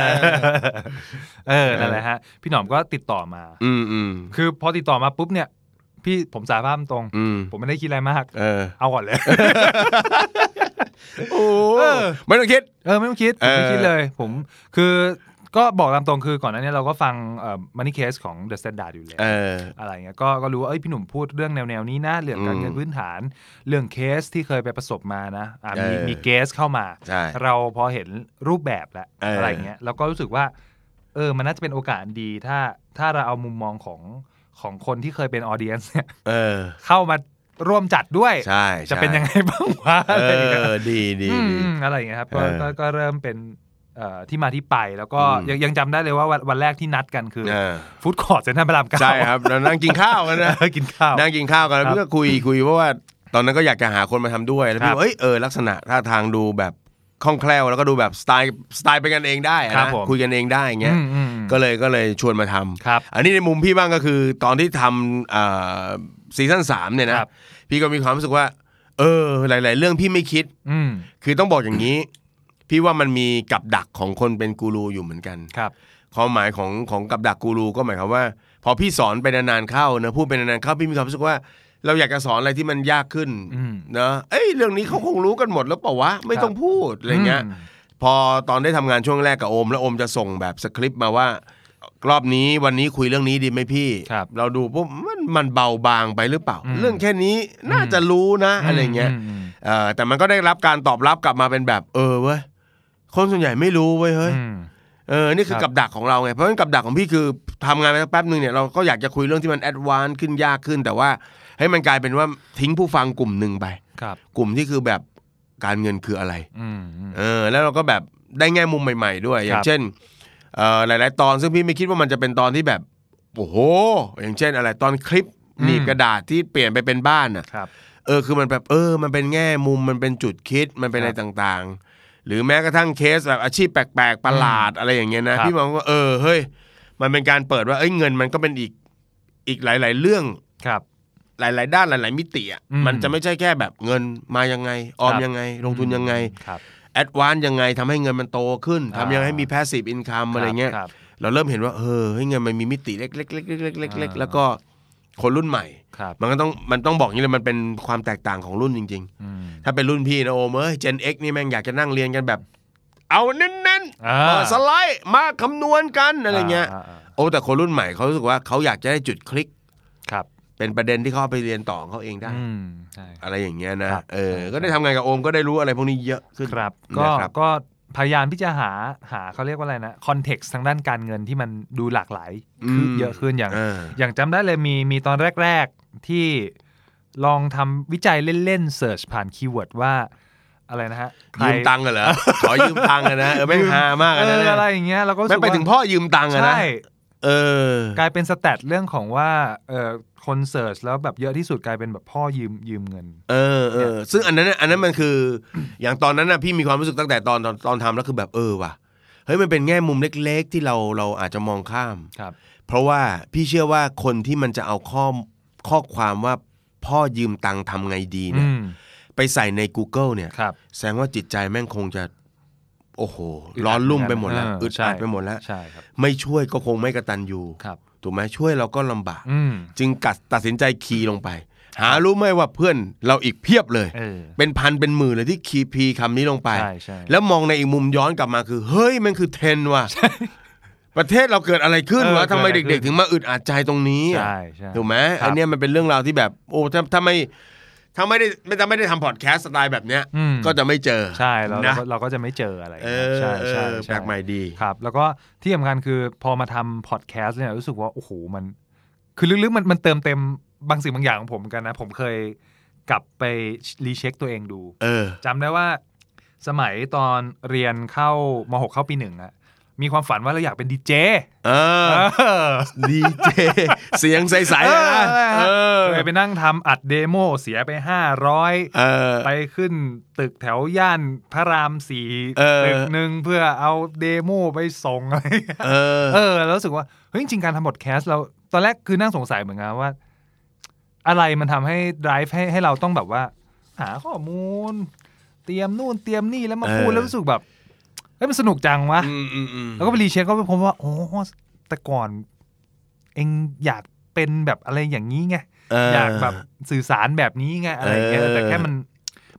เออนั่นแหละฮะ พี่หนอมก็ติดต่อมา อืมอืมคือพอติดต่อมาปุ๊บเนี่ย พี่ผมสารภาพตรงอืมผมไม่ได้คิดอะไรมาก เออ เอาก่อนเลยโอ้เออไม่ต้องคิด เออไม่ต้องคิดผมไม่เออคิดเลย ผมคือ ก็บอกตามตรงคือก่อนหน้านี้เราก็ฟังเอ่อมันนี่เคสของ The Standard อยู่แล้วเอออะไรเงี้ยก็ก็รู้ว่าเอ้ยพี่หนุ่มพูดเรื่องแนวแนวๆนี้นะเรื่องการเงินอืมพื้นฐาน เรื่องเคสที่เคยไปประสบมานะอะมีเออมีเกสเข้ามาใช่เราพอเห็นรูปแบบแล้วเออออะไรเงี้ยเราก็รู้สึกว่า เออมันน่าจะเป็นโอกาสดีถ้าถ้าเราเอามุมมองของของคนที่เคยเป็นออเดียนเนี่ยเออเข้ามาร่วมจัดด้วยใช่จะเป็นยังไงบ้างวะเออะไรอย่างเงี้ยอดีดีอืมดีอืมอะไรอย่างเงี้ยครับก็เออก็ก็เริ่มเป็นเอ่อ ที่มาที่ไปแล้วก็อืมยังยังจำได้เลยว่าวันวันแรกที่นัดกันคือเออฟู้ดคอร์ทเซ็นทรัลพระรามเก้าใช่ครับเรานั่งกินข้าวกันนะเออกินข้าวนั่งกินข้าวกันแล้วครับพี่ก็คุยคุยเพราะว่าตอนนั้นก็อยากจะหาคนมาทำด้วยแล้วครัพี่บว่าเอ้ยเออลักษณะท่าทางดูแบบคล่องแคล่วแล้วก็ดูแบบสไตล์สไตล์เป็นกันเองได้อะครับนะผมคุยกันเองได้อย่างเงี้ยอืมอืมอืมก็เลยก็เลยชวนมาทำครับอันนี้ในมุมพี่บ้างก็คือตอนที่ทำอ่าซีซั่นสามเนี่ยนะครับพี่ก็มีความรู้สึกว่า เออหลาย ๆ เรื่องพี่ไม่คิดอืมคือต้องบอกอย่างนี้ พี่ว่ามันมีกับดักของคนเป็นกูรูอยู่เหมือนกันครับความหมายของของกับดักกูรูก็หมายความว่า พอพี่สอนไปนานๆเข้านะพูดไปนานๆเข้าพี่มีความรู้สึกว่า เราอยากจะสอนอะไรที่มันยากขึ้นอืมนะเอ้ยเรื่องนี้เขาคงรู้กันหมดแล้วเปล่าวะไม่ต้องพูดอะไรเงี้ยมพอตอนได้ทำงานช่วงแรกกับโอม แล้วโอมจะส่งแบบสคริปต์มาว่ารอบนี้วันนี้คุยเรื่องนี้ดีไหมพี่ครับเราดูปุ๊บมันมันเบาบางไปหรือเปล่าอืมเรื่องแค่นี้น่าจะรู้นะอะไรเงี้ยมอืมเออแต่มันก็ได้รับการตอบรับกลับมาเป็นแบบเออเว้ย คนส่วนใหญ่ไม่รู้เว้ยเฮ้ยอืมเออ นี่คือครับกับดักของเราไง เพราะฉะนั้นกับดักของพี่คือทำงานไปสักแป๊บหนึ่งเนี่ยเราก็อยากจะคุยเรื่องที่มัน advance ขึ้นยากขึ้น แต่ว่าให้มันกลายเป็นว่าทิ้งผู้ฟังกลุ่มหนึ่งไปครับ กลุ่มที่คือแบบการเงินคืออะไรอืมอืมเออ แล้วเราก็แบบได้แง่มุมใหม่ ๆ ด้วย อย่างครับเช่นเอ่อหลาย ๆ ตอนซึ่งพี่ไม่คิดว่ามันจะเป็นตอนที่แบบโอ้โห อย่างเช่น อะไรตอนคลิปหนีบกระดาษที่เปลี่ยนไปเป็นบ้านอะครับเออคือมันแบบเออ มันเป็นแง่มุมมันเป็นจุดคิดมันเป็นอะไรครับต่างๆ หรือแม้กระทั่งเคสแบบอาชีพแปลกๆประหลาดอะไรอย่างเงี้ยนะครับ พี่มองว่าเออเฮ้ยมันเป็นการเปิดว่าเอ้ยเงินมันก็เป็นอีกอีกหลาย ๆ เรื่องครับ หลาย ๆ ด้านหลาย ๆ มิติอะอืม มันจะไม่ใช่แค่แบบเงินมายังไง ออมครับยังไง ลงทุนยังไงครับ advance ยังไงทำให้เงินมันโตขึ้นอ่าทำยังไงให้มี passive income อะไรเงี้ยครับเราเริ่มเห็นว่าเออเฮ้ยเงินมันมีมิติเล็กๆๆๆๆๆอ่า แล้วก็ คนรุ่นใหม่ครับมันก็ต้องมันต้องบอกอย่างนี้เลยมันเป็นความแตกต่างของรุ่นจริงๆอืมถ้าเป็นรุ่นพี่นะโอมเอ้ย Gen X นี่แม่งอยากจะนั่งเรียนกันแบบ เอาเน้นนต์อ่าเปิดสไลด์มาคำนวณกันอะไรเงี้ยาาโอ้แต่คนรุ่นใหม่เขารู้สึกว่าเขาอยากจะได้จุดคลิกครับ เป็นประเด็นที่เขาเอาไปเรียนต่อของเขาเองได้อืมใช่อะไรอย่างเงี้ยนะครับเออ ก็ได้ทำงานกับโอมก็ได้รู้อะไรพวกนี้เยอะขึ้นครับ ก็นะครับก็ พยายามที่จะหาหาเขาเรียกว่าอะไรนะคอนเท็กซ์ทางด้านการเงินที่มันดูหลากหลายขึ้นเยอะขึ้นอย่างเอออย่างจำได้เลยมีมีตอนแรก ๆที่ลองทำวิจัยเล่นๆ search ผ่าน keyword ว่าอะไรนะฮะใครยืมตังค์กันเหรอขอยืมตังค์กันนะเออแม่งฮามากเออะนะอเนี่ยอะไรอย่างเงี้ยเราก็รู้ไม่สึกไปว่าถึงพ่อยืมตังค์อะนะใช่ เออกลายเป็น stat เรื่องของว่าเออคน search แล้วแบบเยอะที่สุดกลายเป็นแบบพ่อยืมยืมเงิน เออเออซึ่งอันนั้นน่ะอันนั้นมันคือ อย่างตอนนั้นนะพี่มีความรู้สึกตั้งแต่ตอนตอนตอนทำแล้วคือแบบเออว่ะเฮ้ยมันเป็นแง่มุมเล็ก ๆ ที่เราเราอาจจะมองข้ามครับ เพราะว่าพี่เชื่อว่าคนที่มันจะเอาข้อข้อความว่าพ่อยืมตังค์ทำไงดีเนี่อืยมไปใส่ใน Google เนี่ย ครับ แสดงว่าจิตใจแม่งคงจะ โอ้โหอึดอัดร้อนรุ่มไปหมดแล้วเอออึดใช่อัดไปหมดแล้วใช่ครับไม่ช่วยก็คงไม่กระตันยูครับถูกไหมช่วยเราก็ลำบากอืมจึงกัดตัดสินใจคีย์ลงไป หารู้ไหมว่าเพื่อนเราอีกเพียบเลยเออเป็นพันเป็นหมื่นเลยที่คีย์พีคำนี้ลงไปใช่ใช่แล้วมองในอีกมุมย้อนกลับมาคือ เฮ้ยมันคือเทรนด์ว่ะประเทศเราเกิดอะไรขึ้นเออวะทำไมเกิดอะไรเด็ก ๆ ถึงมาอึดอัดใจตรงนี้อะใช่ใช่ถูกไหมครับอันเนี้ยมันเป็นเรื่องราวที่แบบ โอ้ถ้าถ้าไม่ ถ้าไม่ได้ไม่ถ้าไม่ได้ทำพอดแคสต์สไตล์แบบเนี้ยอืม ก็จะไม่เจอใช่เราเรานะก็เราก็จะไม่เจออะไรเอใช่อเอใช่อใช่แปลกใหม่ดี ครับ แล้วก็ที่สำคัญคือพอมาทำพอดแคสต์เนี่ยรู้สึกว่า โอ้โหมัน คือลึกๆมันมันเติมเต็มบางสิ่งบางอย่างของผมเหมือนกันนะ ผมเคยกลับไปรีเช็คตัวเองดู เออ จำได้ว่าสมัยตอนเรียนเข้ามหกเข้าปีหนึ่งอะ มีความฝันว่าเราอยากเป็นดีเจเออดีเจเสียงใสๆอะนะเออเคยไปนั่งทำอัด demo เสียไปห้าร้อยเออไปขึ้นตึกแถวย่านพระรามสี่เออตึกหนึ่งเพื่อเอา demo ไปส่งอะไรอย่างเงี้ยเออเออแล้วรู้สึกว่าเฮ้ยจริงๆการทำพอดแคสต์เราตอนแรกคือนั่งสงสัยเหมือนกันว่า อะไรมันทำให้ drive ให้ให้เราต้องแบบว่า หาข้อมูล เตรียมนู่นเตรียมนี่แล้วมาพูดเออแล้วรู้สึกแบบ เฮ้ยมันสนุกจังวะอืมอืมอืมแล้วก็ไปรีเช็คก็ไปพบว่าโอ้แต่ก่อน เองอยากเป็นแบบอะไรอย่างนี้ไงเอออยากแบบสื่อสารแบบนี้ไงอะไรอย่างเงี้ยเออแต่แค่มัน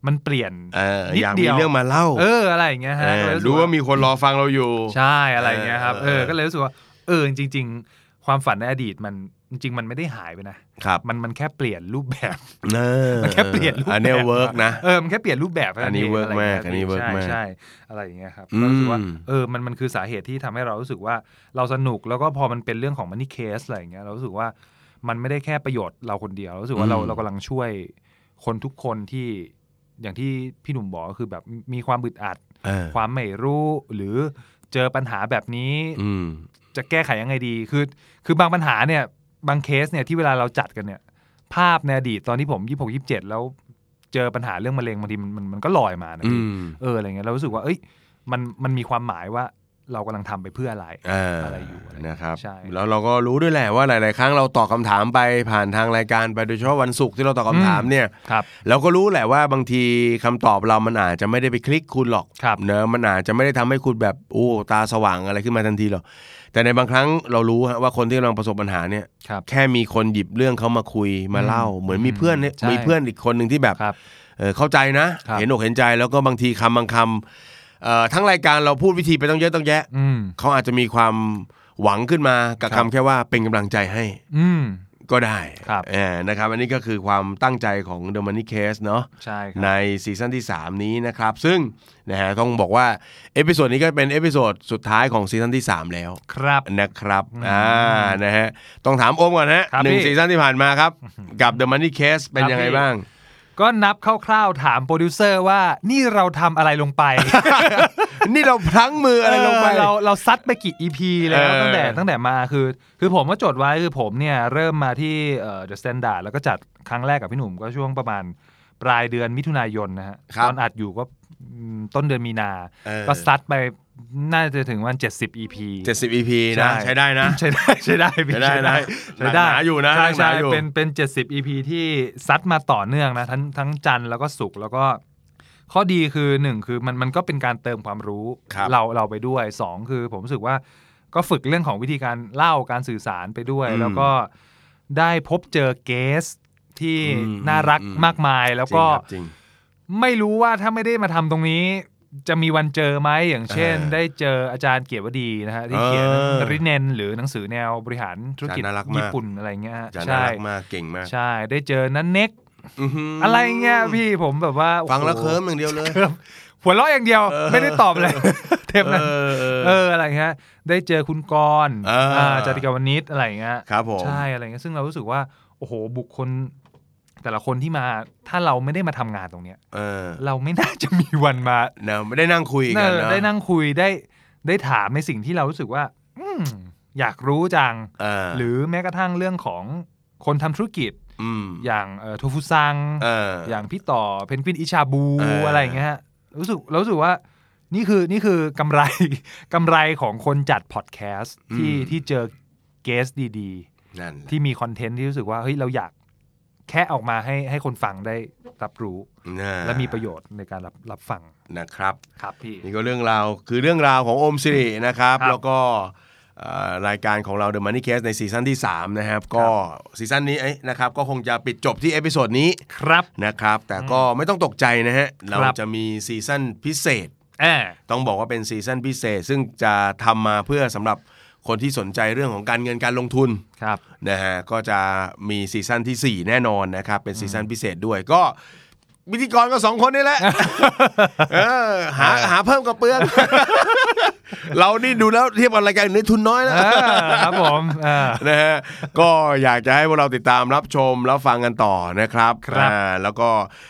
มันเปลี่ยนเออนิดอยากเดีมียว เรื่องมาเล่าเอออะไรอย่างเงี้ยฮะเออก็เลยสึกรู้ว่ามีคนรอฟังเราอยู่ ใช่อะไรอย่างเงี้ยครับเอเอออ ก็เลยรู้สึกว่าเออจริง ๆ ความฝันในอดีตมัน จริงๆมันไม่ได้หายไปนะครับมันมันแค่เปลี่ยนรูปแบบเออมันแค่เปลี่ยนรูปแบบอันเนี้ย work นะเออมันแค่เปลี่ยนรูปแบบอันนี้ง work มากะไรย่งงี้ยอันนี้ work ใช่มากใช่อะไรอย่างเงี้ยครับอืมก็รู้สึกว่าเออมันมันคือสาเหตุที่ทำให้เรารู้สึกว่าเราสนุกแล้วก็พอมันเป็นเรื่องของ Money Case อะไรอย่างเงี้ยเรารู้สึกว่ามันไม่ได้แค่ประโยชน์เราคนเดียวเรารู้สึกว่าเราเรากำลังช่วยคนทุกคนที่อย่างที่พี่หนุ่มบอกก็คือแบบมีความอึดอัดเออความไม่รู้หรือเจอปัญหาแบบนี้อืมจะแก้ไขยังไงดีคือ คือบางปัญหาเนี่ย บางเคสเนี่ยที่เวลาเราจัดกันเนี่ย ภาพในอดีตตอนที่ผมยี่หกยี่เจ็ดแล้วเจอปัญหาเรื่องมะเร็งบางทีมันมันมันก็ลอยมานะอืพี่มเอออะไรเงี้ยเรารู้สึกว่า เอ้ยมันมันมีความหมายว่าเรากำลังทำไปเพื่ออะไรอ่าอะไรอยู่อะไรนะครับใช่แล้วเราก็รู้ด้วยแหละว่าหลาย ๆ ครั้งเราตอบคำถามไปผ่านทางรายการไปโดยเฉพาะวันศุกร์ที่เราตอบคำถามเนี่ยครับเราก็รู้แหละว่าบางทีคำตอบเรามันอาจจะไม่ได้ไปคลิกคุณหรอกครับเนอะมันอาจจะไม่ได้ทำให้คุณแบบโอ้ตาสว่างอะไรขึ้นมาทันทีหรอก แต่ในบางครั้งเรารู้ฮะว่าคนที่กำลังประสบปัญหาเนี่ยครับแค่มีคนหยิบเรื่องเขามาคุยมาเล่า เหมือนมีเพื่อนเนี่ยใช่มีเพื่อนอีกคนหนึ่งที่แบบครับเออเข้าใจนะครับเห็นอกเห็นใจแล้วก็บางทีคำบางคำเอ่อทั้งรายการเราพูดวิธีไปต้องเยอะต้องแยะอืมเขาอาจจะมีความหวังขึ้นมากับครัคำบแค่ว่าเป็นกำลังใจให้ อืม ก็ได้ครับเออนะครับอันนี้ก็คือความตั้งใจของ The Money Case เนาะใช่ครับในซีซั่นที่ 3 นี้นะครับ ซึ่งนะฮะต้องบอกว่า episode นี้ก็เป็น episode สุดท้ายของซีซั่นที่ 3 แล้วครับนะครับอ่านะฮะต้องถามโอมก่อนนะครับหนึ่งพี่ซีซั่นที่ผ่านมาครับ กับ The Money Case เป็นครับยังไงพี่บ้างก็นับคร่าวๆถามโปรดิวเซอร์ว่านี่เราทำอะไรลงไป นี่เราพลั้งมืออะไรลงไปเออเราเราซัดไปกี่ EP แล้วเออตั้งแต่ตั้งแต่มาคือ คือผมก็จดไว้คือผมเนี่ยเริ่มมาที่เอ่อ The Standard แล้วก็จัดครั้งแรกกับพี่หนุ่มก็ช่วงประมาณปลายเดือนมิถุนายนนะฮะครับตอนอัดอยู่ก็อืมต้นเดือนมีนาเออก็ซัดไปน่าจะถึงวัน 70 EP 70 EP นะใช้ได้นะ ใช้ได้ใช้ได้พี่ใช้ได้นะใช้ได้หนาอยู่นะใช่หนาใช่อยู่เป็นเป็น 70 EP ที่ซัดมาต่อเนื่องนะทั้งทั้งจันทร์แล้วก็ศุกร์แล้วก็ ข้อดีคือหนึ่งคือมันมันก็เป็นการเติมความรู้ครับเราเราไปด้วยสองคือผมรู้สึกว่าก็ฝึกเรื่องของวิธีการเล่าการสื่อสารไปด้วยอืมแล้วก็ได้พบเจอเกสที่อืมน่ารักอืมมากมายแล้วก็จริงไม่รู้ว่าถ้าไม่ได้มาทำตรงนี้ จะมีวันเจอไหมอย่างเช่นเออได้เจออาจารย์เกียรติวดีนะฮะที่เขียนเออริเนน หรือหนังสือแนวบริหารธุรกิจอาจารย์น่ารักมากญี่ปุ่นอะไรเงี้ยฮะจะน่าใช่รักมากเก่งมากใช่ ได้เจอนันเน็ก อื้อหือออะไรเงี้ยพี่ผมแบบว่าโอ้โหฟังแล้วเคลิ้มอย่างเดียวเลยหัวเราะอย่างเดียวไม่ได้ตอบเลยเทปนั้นเออเออเอออะไรเงี้ยได้เจอคุณกรณ์เอออ่าจาติกวณิชอะไรเงี้ยครับผมใช่อะไรเงี้ยซึ่งเรารู้สึกว่าโอ้โหบุคคลแต่ละคนที่มาถ้าเราไม่ได้มาทำงานตรงเนี้ยเออ เราไม่น่าจะมีวันมาเนอะไม่ได้นั่งคุยกันเออเนอะได้นั่งคุยได้ได้ถามในสิ่งที่เรารู้สึกว่า อืมอยากรู้จังเออหรือแม้กระทั่งเรื่องของคนทำธุรกิจ อืมอย่างเอ่อโทฟุซังเอออย่างพี่ต่อเพนกวินอิชาบูเออออะไรอย่างเงี้ยฮะรู้สึกเรารู้สึกว่านี่คือนี่คือกำไรกำไรของคนจัดพอดแคสต์ที่ที่เจอเกสดีนั่นๆที่มีคอนเทนต์ที่รู้สึกว่าเฮ้ยเราอยากแค่ออกมาให้ให้คนฟังได้รับรู้นะและมีประโยชน์ในการรับรับฟังนะครับ ครับพี่นี่ก็เรื่องราวคือเรื่องราวของโอมสิรินะครับครับแล้วก็เอ่อ รายการของเรา The Money Case ในซีซั่นที่ 3 นะครับ ก็ซีซั่นนี้เอ้ยนะครับก็คงจะปิดจบที่ episode นี้ครับนะครับ แต่ก็ไม่ต้องตกใจนะฮะ เราครับจะมีซีซั่นพิเศษอ่าต้องบอกว่าเป็นซีซั่นพิเศษ ซึ่งจะทำมาเพื่อสำหรับคนที่สนใจเรื่องของการเงินการลงทุนครับนะฮะก็จะมีซีซั่นที่ 4 แน่นอนนะครับ เป็นซีซั่นพิเศษด้วยก็ พิธีกรก็สองคนนี่แหละเออหาหาเพิ่มกับเปลืองเรานี่ดูแล้วเทียบกับรายการอื่นนี่ทุนน้อยนะอ่าครับผมอ่านะฮะก็อยากจะให้พวกเราติดตามรับชมแล้วฟังกันต่อนะครับครับอ่าแล้วก็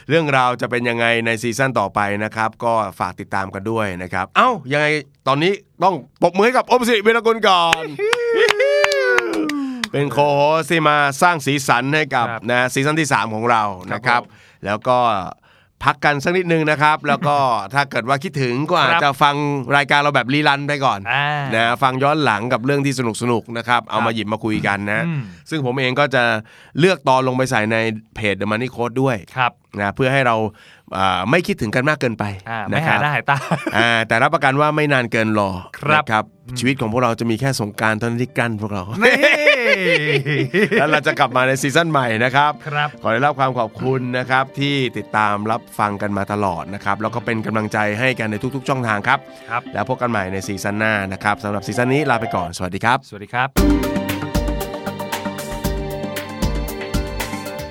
เรื่องราวจะเป็นยังไงในซีซั่นต่อไปนะครับ ก็ฝากติดตามกันด้วยนะครับ เอ้ายังไงตอนนี้ต้องปรบมือให้กับอมสิริเบญกุลก่อนเป็นโคโฮสที่มาสร้างสีสันให้กับครับนะซีซั่นที่ 3 ของเรานะครับผม แล้วก็พักกันสักนิดนึงนะครับ แล้วก็ถ้าเกิดว่าคิดถึงก็อาจครับจะฟังรายการเราแบบรีรันไปก่อนอ่านะฟังย้อนหลังกับเรื่องที่สนุกสนุกๆนะครับ เอามาหยิบมาคุยกันนะอืมซึ่งผมเองก็จะเลือกตอนลงไปใส่ในเพจ The Money Code ด้วยครับนะเพื่อให้เราอ่าไม่คิดถึงกันมากเกินไปอ่านะไม่คหารับหน้าหายตาอ่าแต่รับประกันว่าไม่นานเกินรอครับนะครับชีวิตของพวกเราจะมีแค่สงกรารเท่านั้นที่กั้นพวกเรานี่แล้วเราจะกลับมาในซีซั่นใหม่นะครับครับขอได้รับความขอบคุณนะครับที่ติดตามรับฟังกันมาตลอดนะครับแล้วก็เป็นกำลังใจให้กันในทุกๆช่องทางครับครับ แล้วพบกันใหม่ในซีซั่นหน้านะครับสำหรับซีซั่นนี้ลาไปก่อนสวัสดีครับ สวัสดีครับ